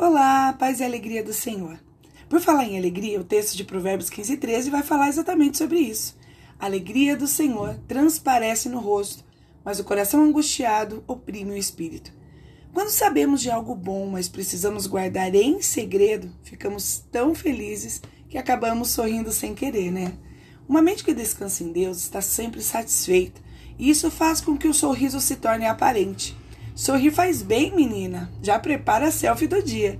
Olá, paz e alegria do Senhor. Por falar em alegria, o texto de Provérbios 15 e 13 vai falar exatamente sobre isso. A alegria do Senhor transparece no rosto, mas o coração angustiado oprime o espírito. Quando sabemos de algo bom, mas precisamos guardar em segredo, ficamos tão felizes que acabamos sorrindo sem querer, né? Uma mente que descansa em Deus está sempre satisfeita, e isso faz com que o sorriso se torne aparente. Sorrir faz bem, menina. Já prepara a selfie do dia.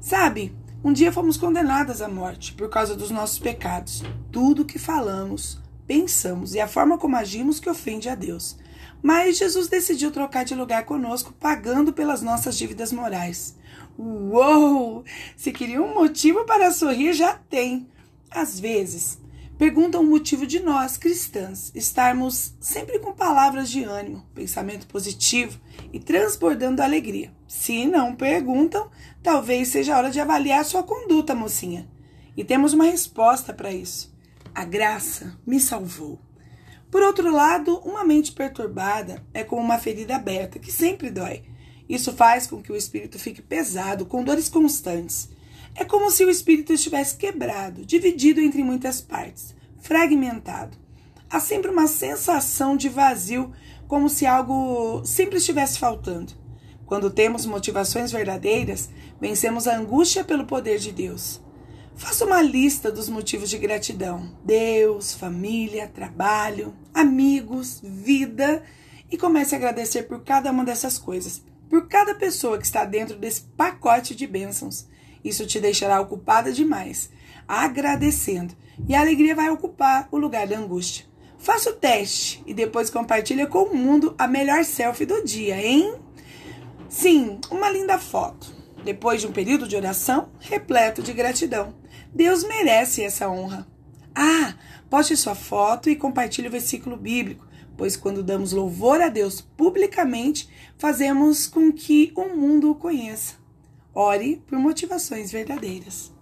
Sabe, um dia fomos condenadas à morte por causa dos nossos pecados. Tudo que falamos, pensamos e a forma como agimos que ofende a Deus. Mas Jesus decidiu trocar de lugar conosco, pagando pelas nossas dívidas morais. Uou! Se queria um motivo para sorrir, já tem. Às vezes, perguntam o motivo de nós, cristãs, estarmos sempre com palavras de ânimo, pensamento positivo e transbordando alegria. Se não perguntam, talvez seja a hora de avaliar sua conduta, mocinha. E temos uma resposta para isso. A graça me salvou. Por outro lado, uma mente perturbada é como uma ferida aberta que sempre dói. Isso faz com que o espírito fique pesado, com dores constantes. É como se o espírito estivesse quebrado, dividido entre muitas partes, fragmentado. Há sempre uma sensação de vazio, como se algo sempre estivesse faltando. Quando temos motivações verdadeiras, vencemos a angústia pelo poder de Deus. Faça uma lista dos motivos de gratidão: Deus, família, trabalho, amigos, vida e comece a agradecer por cada uma dessas coisas, por cada pessoa que está dentro desse pacote de bênçãos. Isso te deixará ocupada demais, agradecendo, e a alegria vai ocupar o lugar da angústia. Faça o teste e depois compartilha com o mundo a melhor selfie do dia, hein? Sim, uma linda foto. Depois de um período de oração repleto de gratidão. Deus merece essa honra. Ah, poste sua foto e compartilhe o versículo bíblico, pois quando damos louvor a Deus publicamente, fazemos com que o mundo o conheça. Ore por motivações verdadeiras.